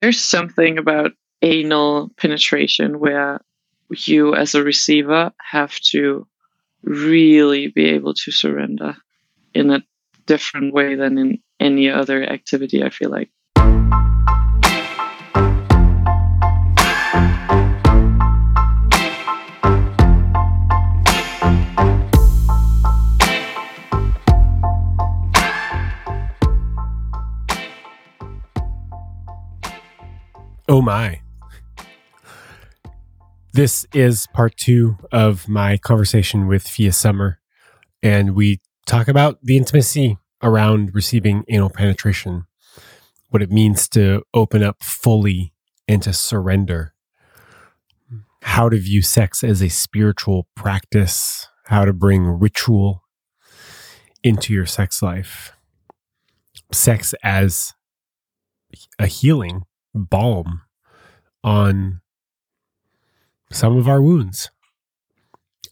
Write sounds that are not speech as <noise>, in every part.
there's something about anal penetration where you as a receiver have to really be able to surrender in a different way than in any other activity i feel like Oh my. This is part two of my conversation with Fie Sommer, and we talk about the intimacy around receiving anal penetration, what it means to open up fully and to surrender, how to view sex as a spiritual practice, how to bring ritual into your sex life, sex as a healing balm on some of our wounds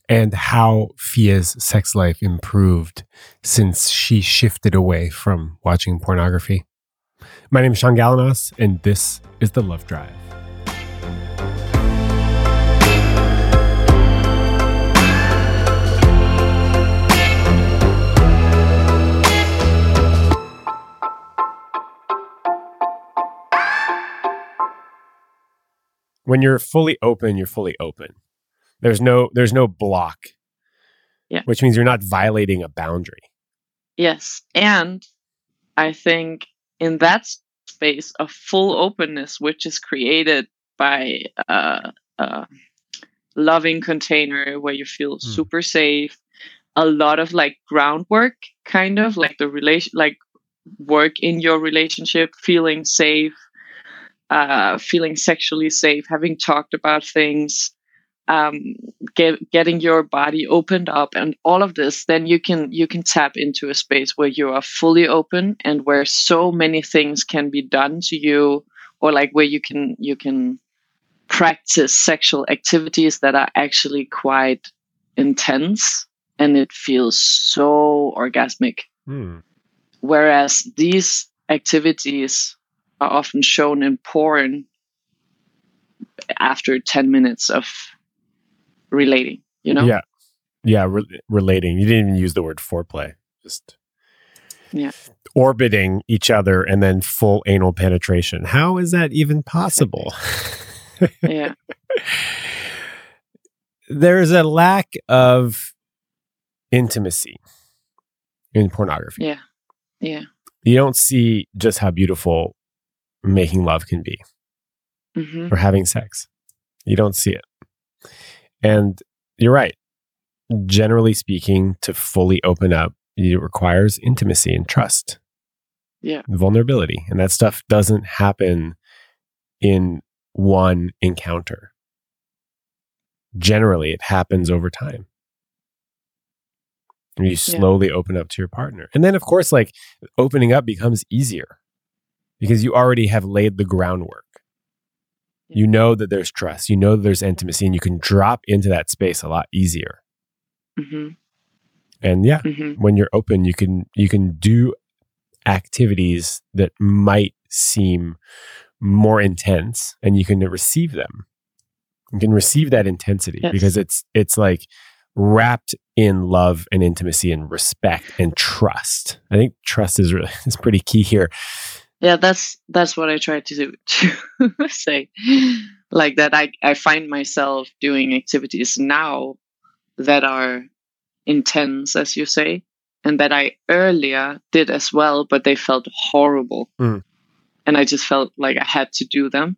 and how Fie's sex life improved since she shifted away from watching pornography. My name is Sean Galanos, and this is The Love Drive. When you're fully open, you're fully open. There's no there's no block. Yeah. Which means you're not violating a boundary. Yes. And I think in that space of full openness, which is created by a, a loving container where you feel mm. super safe, a lot of like groundwork, kind of like the relation, like work in your relationship, feeling safe, uh, feeling sexually safe, having talked about things, um, get, getting your body opened up, and all of this, then you can you can tap into a space where you are fully open and where so many things can be done to you, or like where you can you can practice sexual activities that are actually quite intense and it feels so orgasmic. Hmm. Whereas these activities are often shown in porn after 10 minutes of relating, you know? Yeah. Yeah, re- relating. You didn't even use the word foreplay. Just yeah. orbiting each other and then full anal penetration. How is that even possible? <laughs> <laughs> yeah. There's a lack of intimacy in pornography. Yeah. Yeah. You don't see just how beautiful making love can be mm-hmm. or having sex. You don't see it. And you're right. Generally speaking, to fully open up, it requires intimacy and trust. Yeah. Vulnerability. And that stuff doesn't happen in one encounter. Generally, it happens over time. And you slowly yeah. open up to your partner. And then, of course, like opening up becomes easier because you already have laid the groundwork. You know that there's trust, you know that there's intimacy, and you can drop into that space a lot easier. Mm-hmm. And yeah, mm-hmm. when you're open, you can you can do activities that might seem more intense, and you can receive them. You can receive that intensity yes. because it's it's like wrapped in love and intimacy and respect and trust. I think trust is really <laughs> is pretty key here yeah that's that's what i try to do, to <laughs> say. Like that I, I find myself doing activities now that are intense as you say and that i earlier did as well but they felt horrible. Mm. and i just felt like i had to do them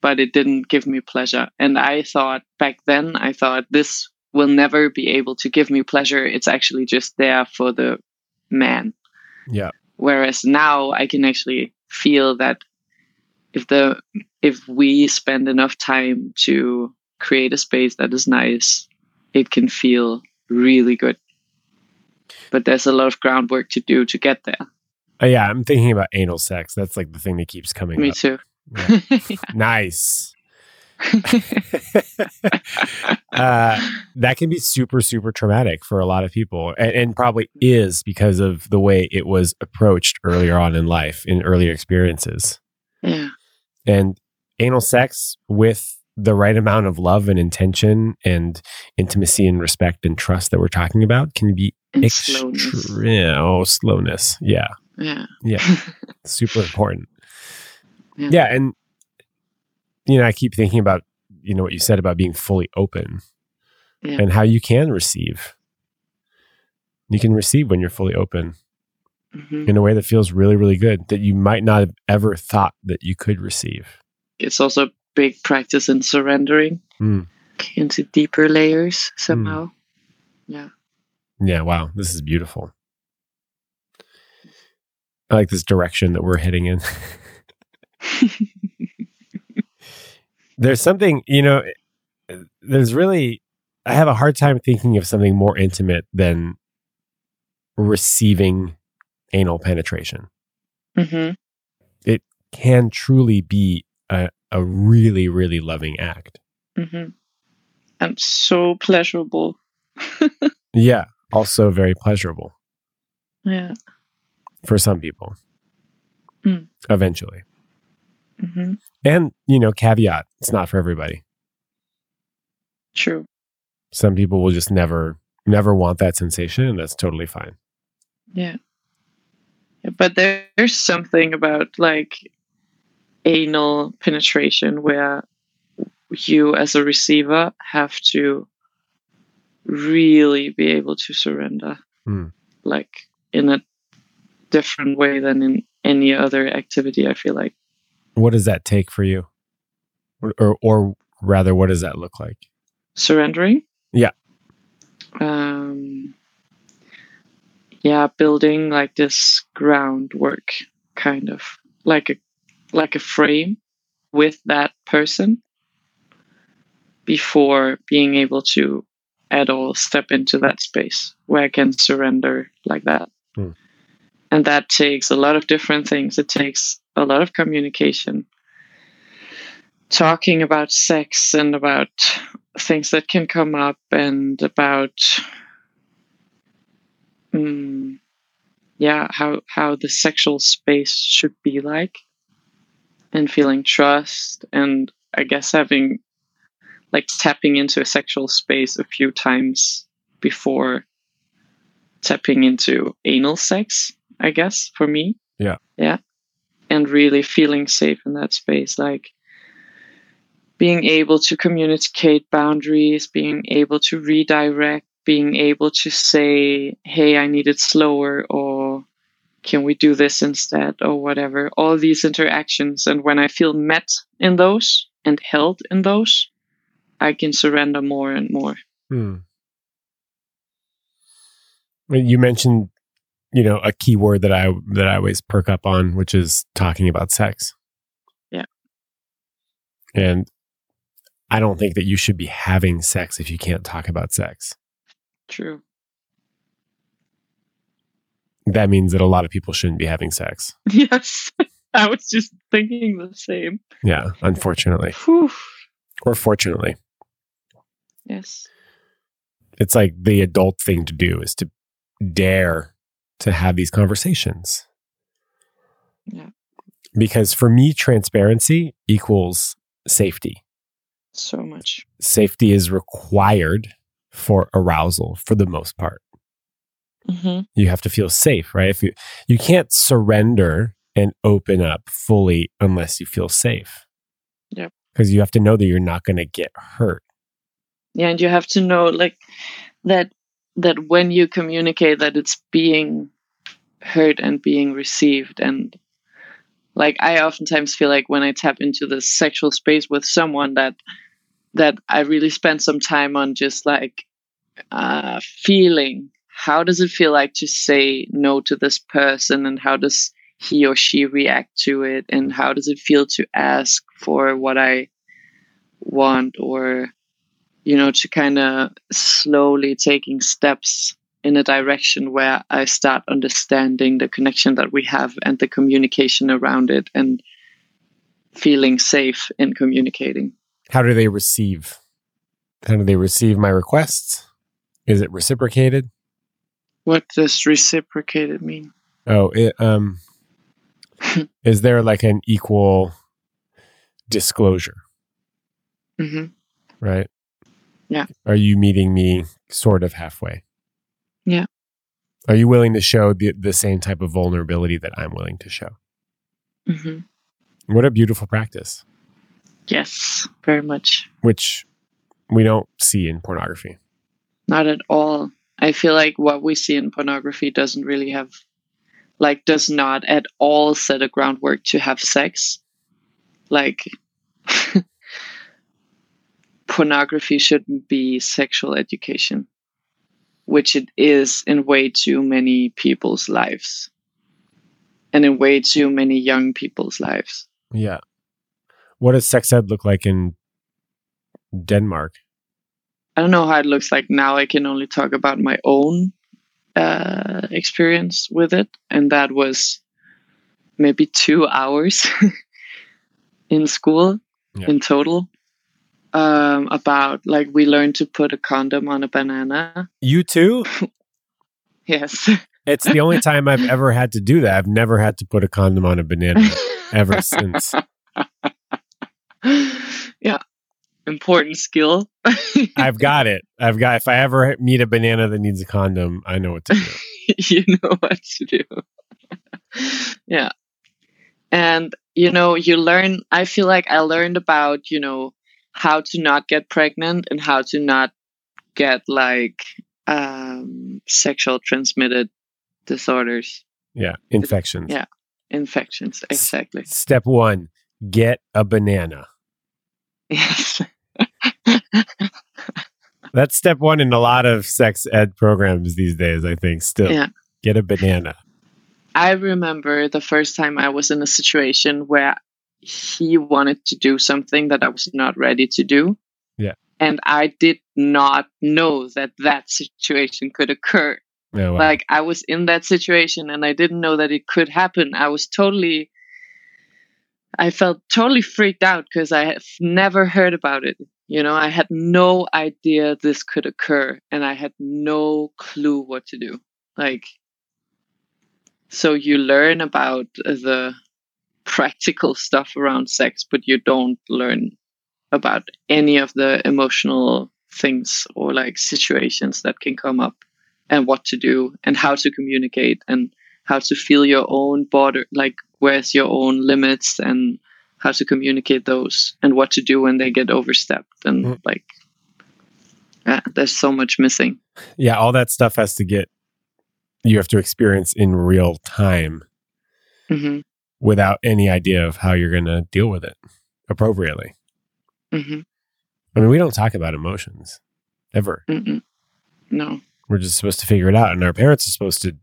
but it didn't give me pleasure. And i thought back then i thought this will never be able to give me pleasure. It's actually just there for the man. Yeah Whereas now I can actually feel that if the if we spend enough time to create a space that is nice, it can feel really good. But there's a lot of groundwork to do to get there. Uh, yeah, I'm thinking about anal sex. That's like the thing that keeps coming up. Me up. too. Yeah. <laughs> nice. <laughs> uh, that can be super, super traumatic for a lot of people, and, and, probably is because of the way it was approached earlier on in life, in earlier experiences. Yeah. And anal sex with the right amount of love and intention and intimacy and respect and trust that we're talking about can be And extreme. slowness. Oh, slowness. Yeah. Yeah. Yeah. <laughs> Super important. Yeah. Yeah. And, you know, I keep thinking about, you know, what you said about being fully open Yeah. and how you can receive. You can receive when you're fully open Mhm. in a way that feels really, really good that you might not have ever thought that you could receive. It's also a big practice in surrendering Mm. into deeper layers somehow. Yeah. Yeah, wow. This is beautiful. I like this direction that we're heading in. <laughs> <laughs> there's something, you know, there's really, I have a hard time thinking of something more intimate than receiving anal penetration. hmm It Can truly be a, a really, really loving act. hmm And so pleasurable. <laughs> Yeah. Also very pleasurable Yeah. for some people. Mm. Eventually. Hmm And, you know, caveat, it's not for everybody. True. Some people will just never, never want that sensation, and that's totally fine. Yeah. But there- there's something about like anal penetration where you as a receiver have to really be able to surrender Hmm. like in a different way than in any other activity i feel like What does that take for you? Or, or, or rather, what does that look like? surrendering Yeah. um yeah building like this groundwork kind of like a like a frame with that person before being able to at all step into that space where I can surrender like that. Hmm. And that takes a lot of different things. It takes a lot of communication, talking about sex and about things that can come up and about mm, yeah how how the sexual space should be like and feeling trust and i guess having like tapping into a sexual space a few times before tapping into anal sex i guess for me Yeah. yeah and really feeling safe in that space like being able to communicate boundaries being able to redirect being able to say hey i need it slower or can we do this instead? or whatever. All these interactions and when i feel met in those and held in those i can surrender more and more. Hmm. You mentioned, you know, a key word that I that I always perk up on, which is talking about sex. Yeah. And I don't think that you should be having sex if you can't talk about sex. true That means that a lot of people shouldn't be having sex. <laughs> yes <laughs> i was just thinking the same Yeah, unfortunately. Whew. Or fortunately. yes It's like the adult thing to do is to dare to have these conversations. Yeah. Because for me, transparency equals safety. so much Safety is required for arousal for the most part. hmm You have to feel safe, right? If you you can't surrender and open up fully unless you feel safe. Yep. Because you have to know that you're not going to get hurt. yeah and you have to know like that that when you communicate that it's being heard and being received. And like i oftentimes feel like when i tap into the sexual space with someone that that i really spend some time on just like uh feeling how does it feel like to say no to this person and how does he or she react to it and how does it feel to ask for what i want or you know, to kind of slowly taking steps in a direction where I start understanding the connection that we have and the communication around it and feeling safe in communicating. How do they receive? How do they receive my requests? Is it reciprocated? What does reciprocated mean? Oh, it, um, <laughs> is there like an equal? disclosure, hmm right? Yeah. Are you meeting me sort of halfway? Yeah. Are you willing to show the, the same type of vulnerability that I'm willing to show? hmm What a beautiful practice, Yes, very much. which we don't see in pornography. Not at all. I feel like what we see in pornography doesn't really have, like, does not at all set a groundwork to have sex. Like, <laughs> pornography shouldn't be sexual education, which it is in way too many people's lives and in way too many young people's lives. Yeah. What does sex ed look like in Denmark? I don't know how it looks like now. I can only talk about my own uh, experience with it, and that was maybe two hours <laughs> in school Yeah. in total. Um, about like we learned to put a condom on a banana. You too? <laughs> Yes, It's the only time I've ever had to do that. I've never had to put a condom on a banana ever since. <laughs> yeah, important skill. <laughs> I've got it. I've got, if I ever meet a banana that needs a condom, I know what to do. you know what to do. yeah. And, you know, you learn, I feel like I learned about, you know, how to not get pregnant and how to not get like um, sexual transmitted disorders, Yeah. Infections. Yeah. infections. Exactly. Step one get a banana. Yes. <laughs> That's step one in a lot of sex ed programs these days, I think, still. Yeah. Get a banana. I remember the first time I was in a situation where he wanted to do something that I was not ready to do. Yeah. And I did not know that that situation could occur. Oh, wow. Like I was in that situation and I didn't know that it could happen. I was totally I felt totally freaked out because I have never heard about it. You know, I had no idea this could occur and I had no clue what to do. Like so you learn about the practical stuff around sex, but you don't learn about any of the emotional things or like situations that can come up and what to do and how to communicate and how to feel your own border like where's your own limits and how to communicate those and what to do when they get overstepped and Mm. like yeah, there's so much missing. Yeah, all that stuff has to get, you have to experience in real time. Hmm without any idea of how you're going to deal with it appropriately. hmm I mean, we don't talk about emotions ever. Mm-mm. no We're just supposed to figure it out. And our parents are supposed to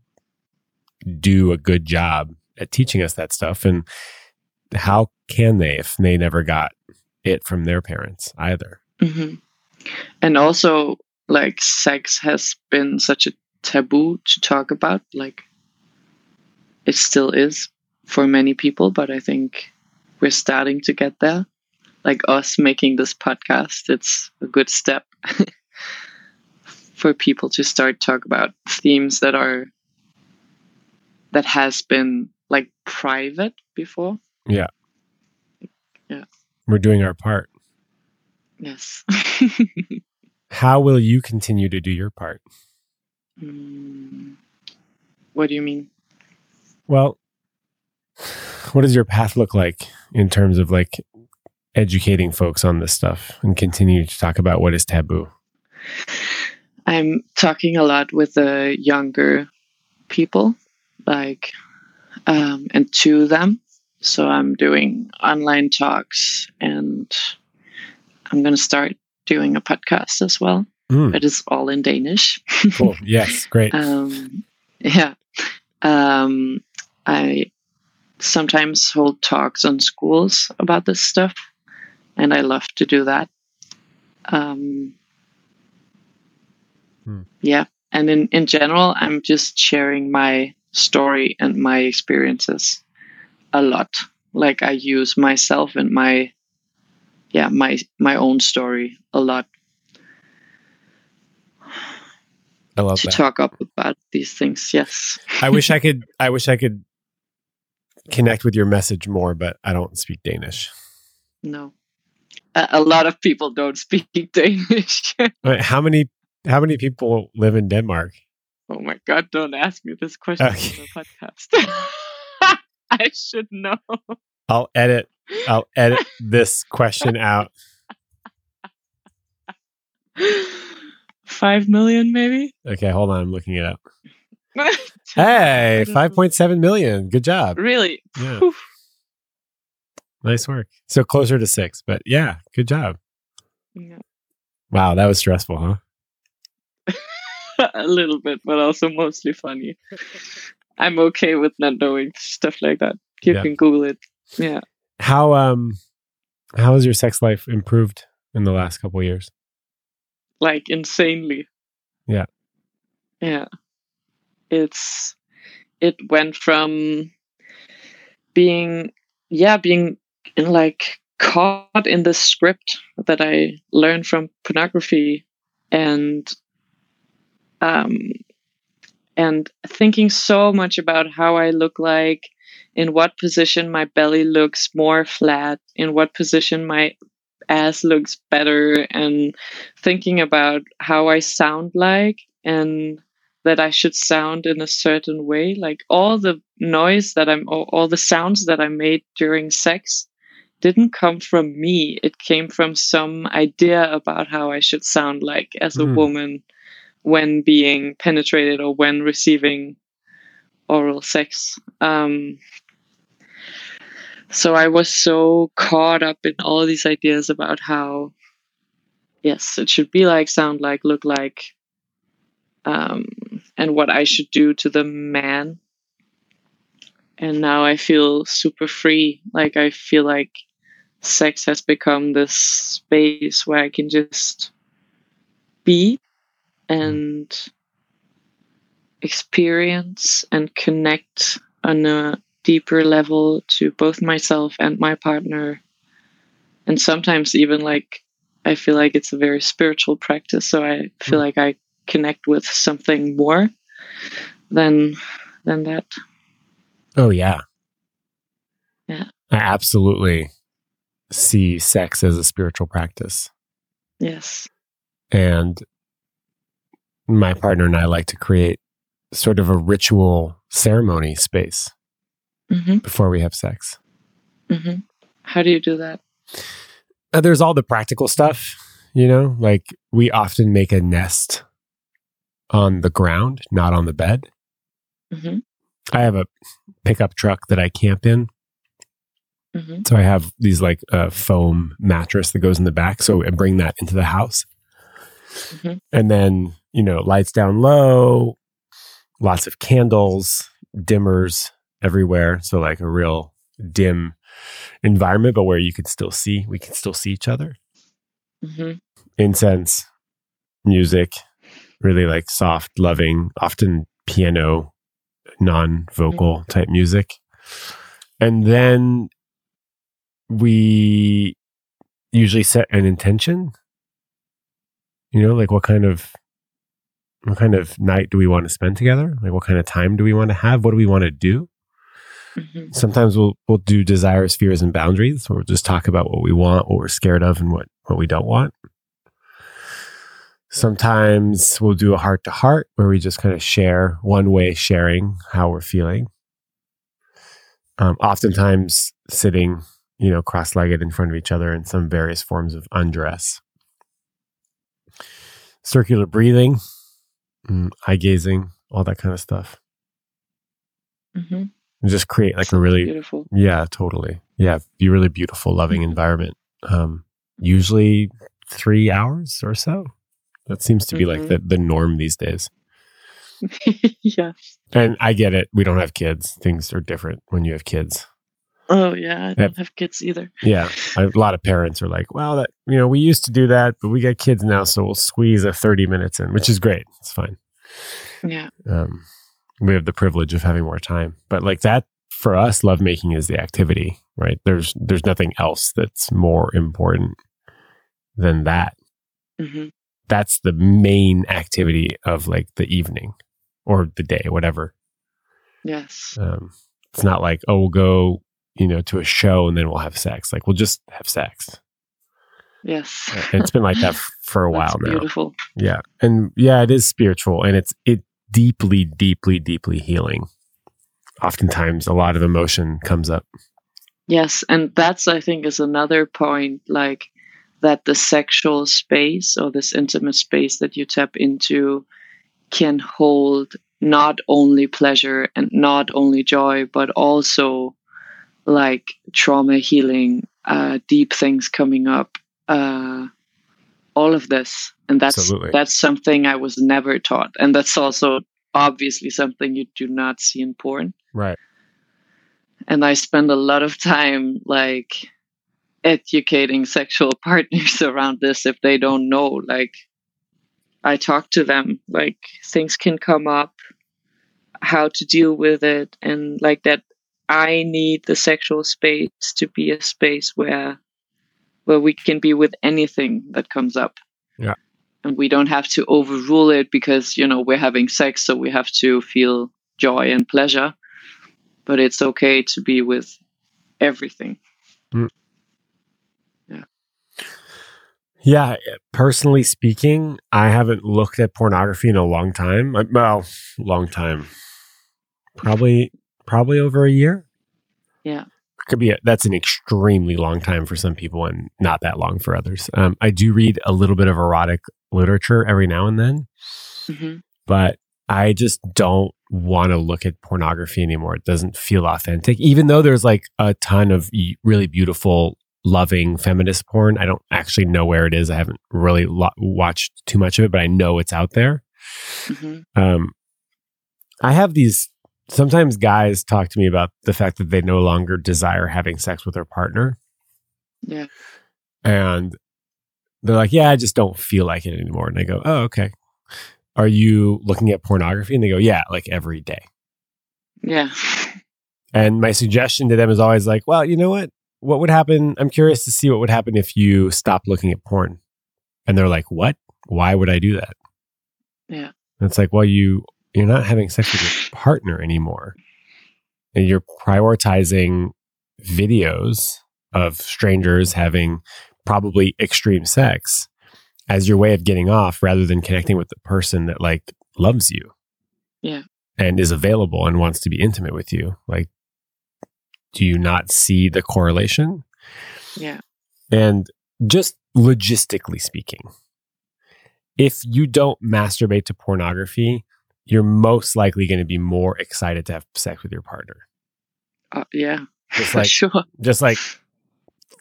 do a good job at teaching us that stuff. And how can they if they never got it from their parents either? hmm And also, like, sex has been such a taboo to talk about. Like, it still is for many people, but I think we're starting to get there. Like, us making this podcast, it's a good step <laughs> for people to start talk about themes that are that has been like private before. Yeah. Yeah. We're doing our part. Yes. <laughs> How will you continue to do your part? Mm, what do you mean? Well, what does your path look like in terms of like educating folks on this stuff and continue to talk about what is taboo? I'm talking a lot with the younger people, like, um, and to them. So I'm doing online talks and I'm going to start doing a podcast as well. Mm, It is all in Danish. cool. <laughs> Yes, great. um, yeah. Um, I sometimes hold talks on schools about this stuff, and I love to do that. Um, Hmm. Yeah, and in in general, I'm just sharing my story and my experiences a lot. Like I use myself and my yeah my my own story a lot I love to that. talk up about these things. Yes. I wish I could. I wish I could connect with your message more, but I don't speak Danish. No. A, a lot of people don't speak <laughs> Danish. Wait, how many how many people live in Denmark? oh my god, don't ask me this question Okay. on the podcast. <laughs> I should know. I'll edit I'll edit <laughs> this question out. Five million, maybe? Okay, hold on, I'm looking it up. <laughs> Hey, know. 5.7 million. Good job. Really? Yeah. Nice work. So closer to 6, but yeah, good job. Yeah. Wow, that was stressful, huh? <laughs> a little bit, but also mostly funny. I'm okay with not knowing stuff like that. You Yeah. can Google it. Yeah. How um how has your sex life improved in the last couple of years? Like insanely. Yeah. Yeah. It's it went from being yeah, being in like caught in the script that I learned from pornography and um and thinking so much about how I look like, in what position my belly looks more flat, in what position my ass looks better, and thinking about how I sound like and that I should sound in a certain way. Like all the noise that I'm, all, all the sounds that I made during sex didn't come from me. It came from some idea about how I should sound like as a Mm. woman when being penetrated or when receiving oral sex. Um, so I was so caught up in all these ideas about how, yes, it should be like, sound like, look like, um, and what I should do to the man. And now I feel super free. Like I feel like sex has become this space where I can just be and experience and connect on a deeper level to both myself and my partner. And sometimes even like I feel like it's a very spiritual practice, so I feel Mm. like I connect with something more than than that. Oh yeah. Yeah. I absolutely see sex as a spiritual practice. Yes. And my partner and I like to create sort of a ritual ceremony space hmm before we have sex. hmm How do you do that? Uh, there's all the practical stuff, you know, like we often make a nest on the ground, not on the bed. hmm I have a pickup truck that I camp in. hmm So I have these like uh, foam mattress that goes in the back. So I bring that into the house. Mhm. And then, you know, lights down low, lots of candles, dimmers everywhere. So like a real dim environment, but where you can still see, we can still see each other. hmm Incense, music, really like soft, loving, often piano, non vocal type music. And then we usually set an intention. You know, like what kind of what kind of night do we want to spend together? Like what kind of time do we want to have? What do we want to do? hmm Sometimes we'll we'll do desires, fears, and boundaries, we'll just talk about what we want, what we're scared of, and what what we don't want. Sometimes we'll do a heart to heart where we just kind of share one way sharing how we're feeling. Um, oftentimes sitting, you know, cross legged in front of each other in some various forms of undress. Circular breathing, mm, eye gazing, all that kind of stuff. hmm And just create like a really beautiful. yeah, totally. Yeah, be really beautiful, loving environment. Um, usually three hours or so. That seems to be like Mhm. the, the norm these days. <laughs> yeah. And I get it. We don't have kids. Things are different when you have kids. Oh yeah, I don't have kids either. Yeah. A lot of parents are like, well, that, you know, we used to do that, but we got kids now. So we'll squeeze a 30 minutes in, which is great. It's fine. Yeah. Um, we have the privilege of having more time, but like that for us, lovemaking is the activity, right? There's, there's nothing else that's more important than that. hmm that's the main activity of like the evening or the day, whatever. Yes. Um, it's not like, oh, we'll go you know, to a show and then we'll have sex. Like we'll just have sex. Yes. And it's been like that <laughs> for a while now. Beautiful. Yeah. And yeah, it is spiritual and it's it deeply, deeply, deeply healing. Oftentimes a lot of emotion comes up. Yes, and that's I think is another point like that the sexual space or this intimate space that you tap into can hold not only pleasure and not only joy but also like trauma healing uh, deep things coming up uh, all of this and that's Absolutely. that's something i was never taught and that's also obviously something you do not see in porn Right. and I spend a lot of time like educating sexual <laughs> partners around this if they don't know. Like, I talk to them, like, things can come up, how to deal with it, and like that. I need the sexual space to be a space where where we can be with anything that comes up. Yeah. And we don't have to overrule it because, you know, we're having sex, so we have to feel joy and pleasure but it's okay to be with everything. Mm. Yeah, personally speaking, I haven't looked at pornography in a long time. Uh, Well, long time. Probably probably over a year. Yeah. Could be a, that's an extremely long time for some people and not that long for others. Um, I do read a little bit of erotic literature every now and then, hmm but I just don't want to look at pornography anymore. It doesn't feel authentic, even though there's like a ton of really beautiful, loving feminist porn. I don't actually know where it is. I haven't really lo- watched too much of it, but I know it's out there. hmm Um, I have these. Sometimes guys talk to me about the fact that they no longer desire having sex with their partner, Yeah. and they're like, "Yeah, I just don't feel like it anymore." And I go, "Oh, okay." Are you looking at pornography? And they go, "Yeah, like every day." Yeah. And my suggestion to them is always like, well, you know what? What would happen? I'm curious to see what would happen if you stopped looking at porn. And they're like, what? Why would I do that? Yeah. And it's like, well, you you're not having sex with your partner anymore. And you're prioritizing videos of strangers having probably extreme sex as your way of getting off rather than connecting with the person that like loves you. Yeah. And is available and wants to be intimate with you. Like do you not see the correlation? Yeah. And just logistically speaking, if you don't masturbate to pornography, you're most likely going to be more excited to have sex with your partner. Uh, yeah. Just <laughs> For like sure. just like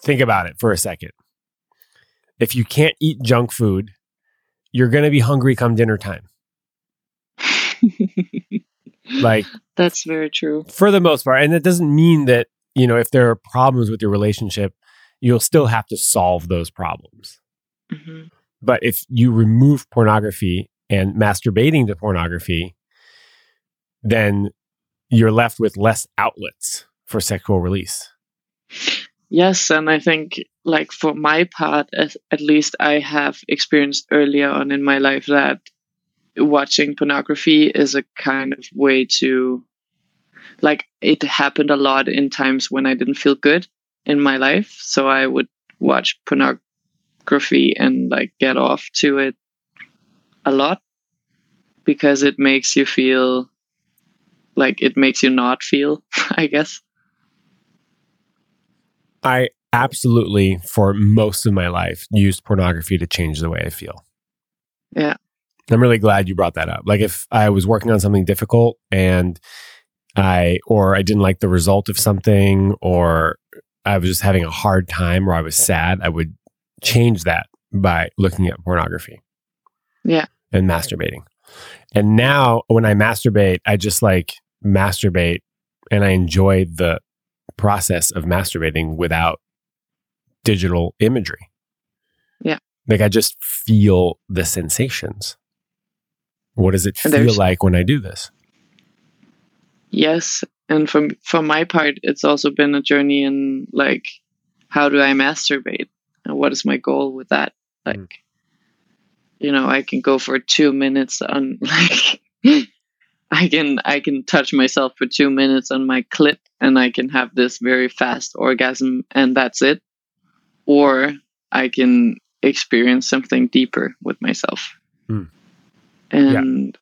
think about it for a second. If you can't eat junk food, you're going to be hungry come dinner time. <laughs> Like <laughs> That's very true. for the most part. And it doesn't mean that, you know, if there are problems with your relationship, you'll still have to solve those problems. hmm But if you remove pornography and masturbating to pornography, then you're left with less outlets for sexual release. Yes, and I think, like for my part, as, at least, I have experienced earlier on in my life that watching pornography is a kind of way to, like, it happened a lot in times when I didn't feel good in my life, so I would watch pornography and like get off to it a lot because it makes you feel like it makes you not feel, <laughs> I guess. I absolutely, for most of my life, used pornography to change the way I feel. Yeah. I'm really glad you brought that up. Like if I was working on something difficult and I, or I didn't like the result of something, or I was just having a hard time or I was sad, I would change that by looking at pornography. Yeah. And masturbating. And now when I masturbate, I just like masturbate and I enjoy the process of masturbating without digital imagery. Yeah. Like I just feel the sensations. What does it feel there's- like when I do this? Yes, and from for my part, it's also been a journey in like, how do I masturbate, and what is my goal with that? Like, Mm. you know, I can go for two minutes on <laughs> like, I can I can touch myself for two minutes on my clit, and I can have this very fast orgasm and that's it. Or I can experience something deeper with myself. Hmm. And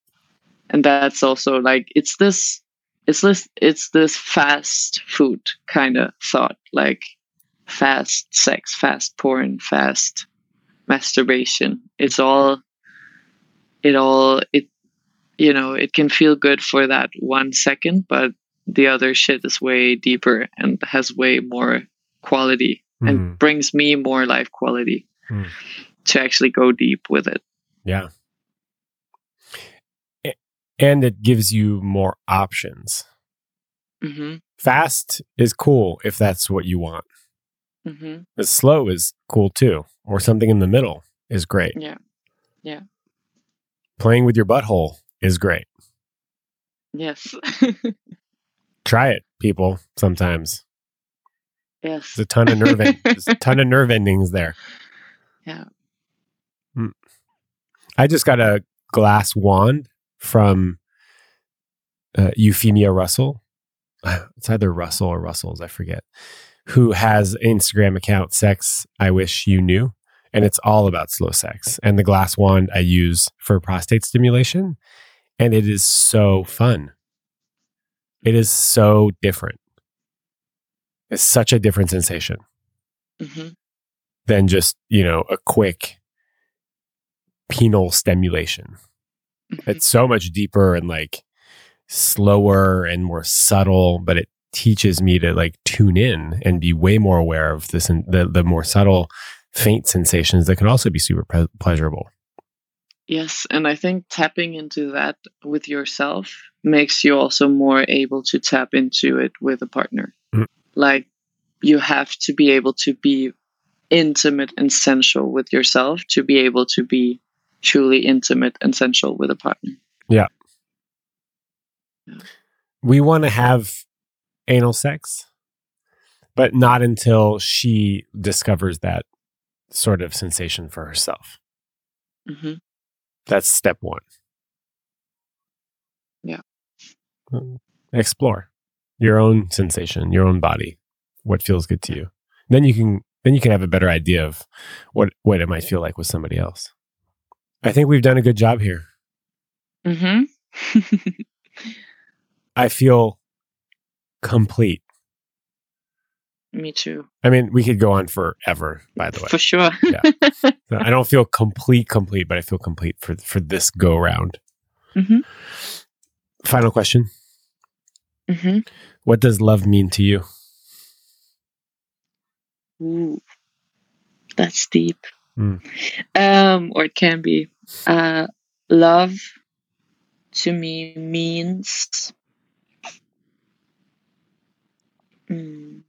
and that's also like it's this it's this it's this fast food kind of thought like fast sex fast porn fast masturbation it's all it all it you know it can feel good for that one second but the other shit is way deeper and has way more quality Mhm. and brings me more life quality Mm. to actually go deep with it Yeah. And it gives you more options. hmm Fast is cool if that's what you want. hmm But slow is cool too, or something in the middle is great. Yeah. Yeah. Playing with your butthole is great. yes <laughs> Try it, people, sometimes. yes There's a ton of nerve en- <laughs> there's a ton of nerve endings there. Yeah. Mm. I just got a glass wand from uh, Euphemia Russell. <sighs> It's either Russell or Russell's, I forget. Who has Instagram account, Sex I Wish You Knew. And it's all about slow sex. And the glass wand I use for prostate stimulation. And it is so fun. It is so different. It's such a different sensation hmm than just, you know, a quick penile stimulation. Mm-hmm. It's so much deeper and like slower and more subtle, but it teaches me to like tune in and be way more aware of this and the, the more subtle faint sensations that can also be super pre- pleasurable. Yes, and I think tapping into that with yourself makes you also more able to tap into it with a partner. Mm. Like you have to be able to be intimate and sensual with yourself to be able to be truly intimate and sensual with a partner. Yeah. We want to have anal sex, but not until she discovers that sort of sensation for herself. hmm That's step one. Yeah. Mm, Explore your own sensation, your own body, what feels good to you. Then you can then you can have a better idea of what what it might feel like with somebody else. I think we've done a good job here. hmm <laughs> I feel complete. Me too. I mean, we could go on forever, by the way. For sure. <laughs> So I don't feel complete, complete, but I feel complete for for this go round. hmm Final question: hmm What does love mean to you? Ooh, that's deep. Mm. Um, or it can be. Uh, love to me means. Mm.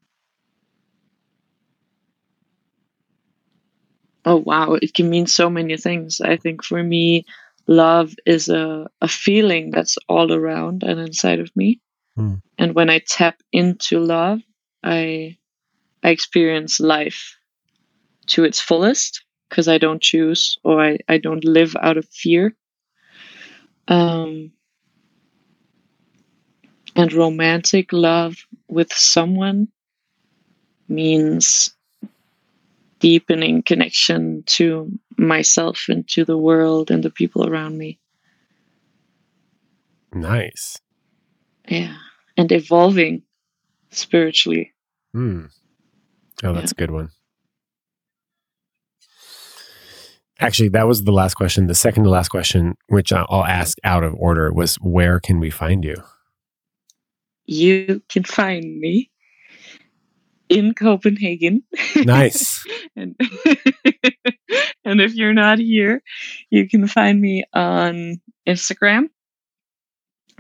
Oh wow, it can mean so many things. I think for me, love is a, a feeling that's all around and inside of me. Mm. And when I tap into love, I I experience life to its fullest because I don't choose or I, I don't live out of fear. Um, and romantic love with someone means deepening connection to myself and to the world and the people around me. Nice. Yeah. And evolving spiritually. Hmm. Oh, that's a good one. Actually, that was the last question. The second to last question, which I'll ask out of order, was where can we find you? You can find me in Copenhagen. Nice. <laughs> and, <laughs> and if you're not here, you can find me on Instagram,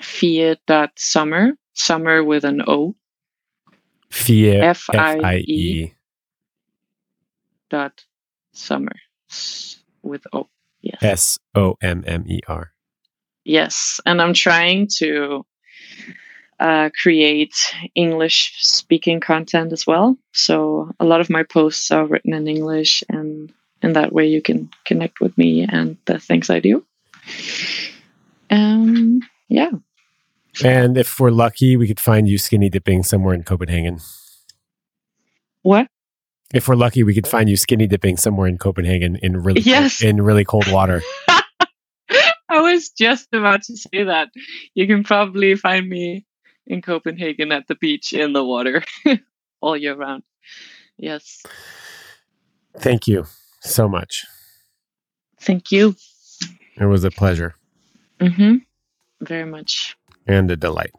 fie.sommer, summer with an O, Fie. F F I I E E. dot summer with O. Yes. S O M M E R. Yes. And I'm trying to uh, create English speaking content as well. So a lot of my posts are written in English, and in that way you can connect with me and the things I do. Um, yeah. And if we're lucky, we could find you skinny dipping somewhere in Copenhagen. What? If we're lucky, we could find you skinny dipping somewhere in Copenhagen in really Yes. cold, in really cold water. <laughs> I was just about to say that. You can probably find me in Copenhagen at the beach in the water <laughs> all year round. Yes. Thank you so much. Thank you. It was a pleasure Mm-hmm. Very much. and a delight.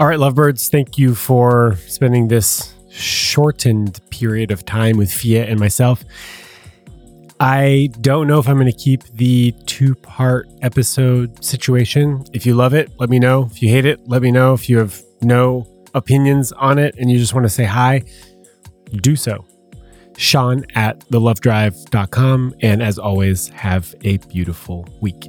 All right, lovebirds, thank you for spending this shortened period of time with Fie and myself. I don't know if I'm going to keep the two part episode situation. If you love it, let me know. If you hate it, let me know. If you have no opinions on it and you just want to say hi, do so. Sean at thelovedrive.com. And as always, have a beautiful week.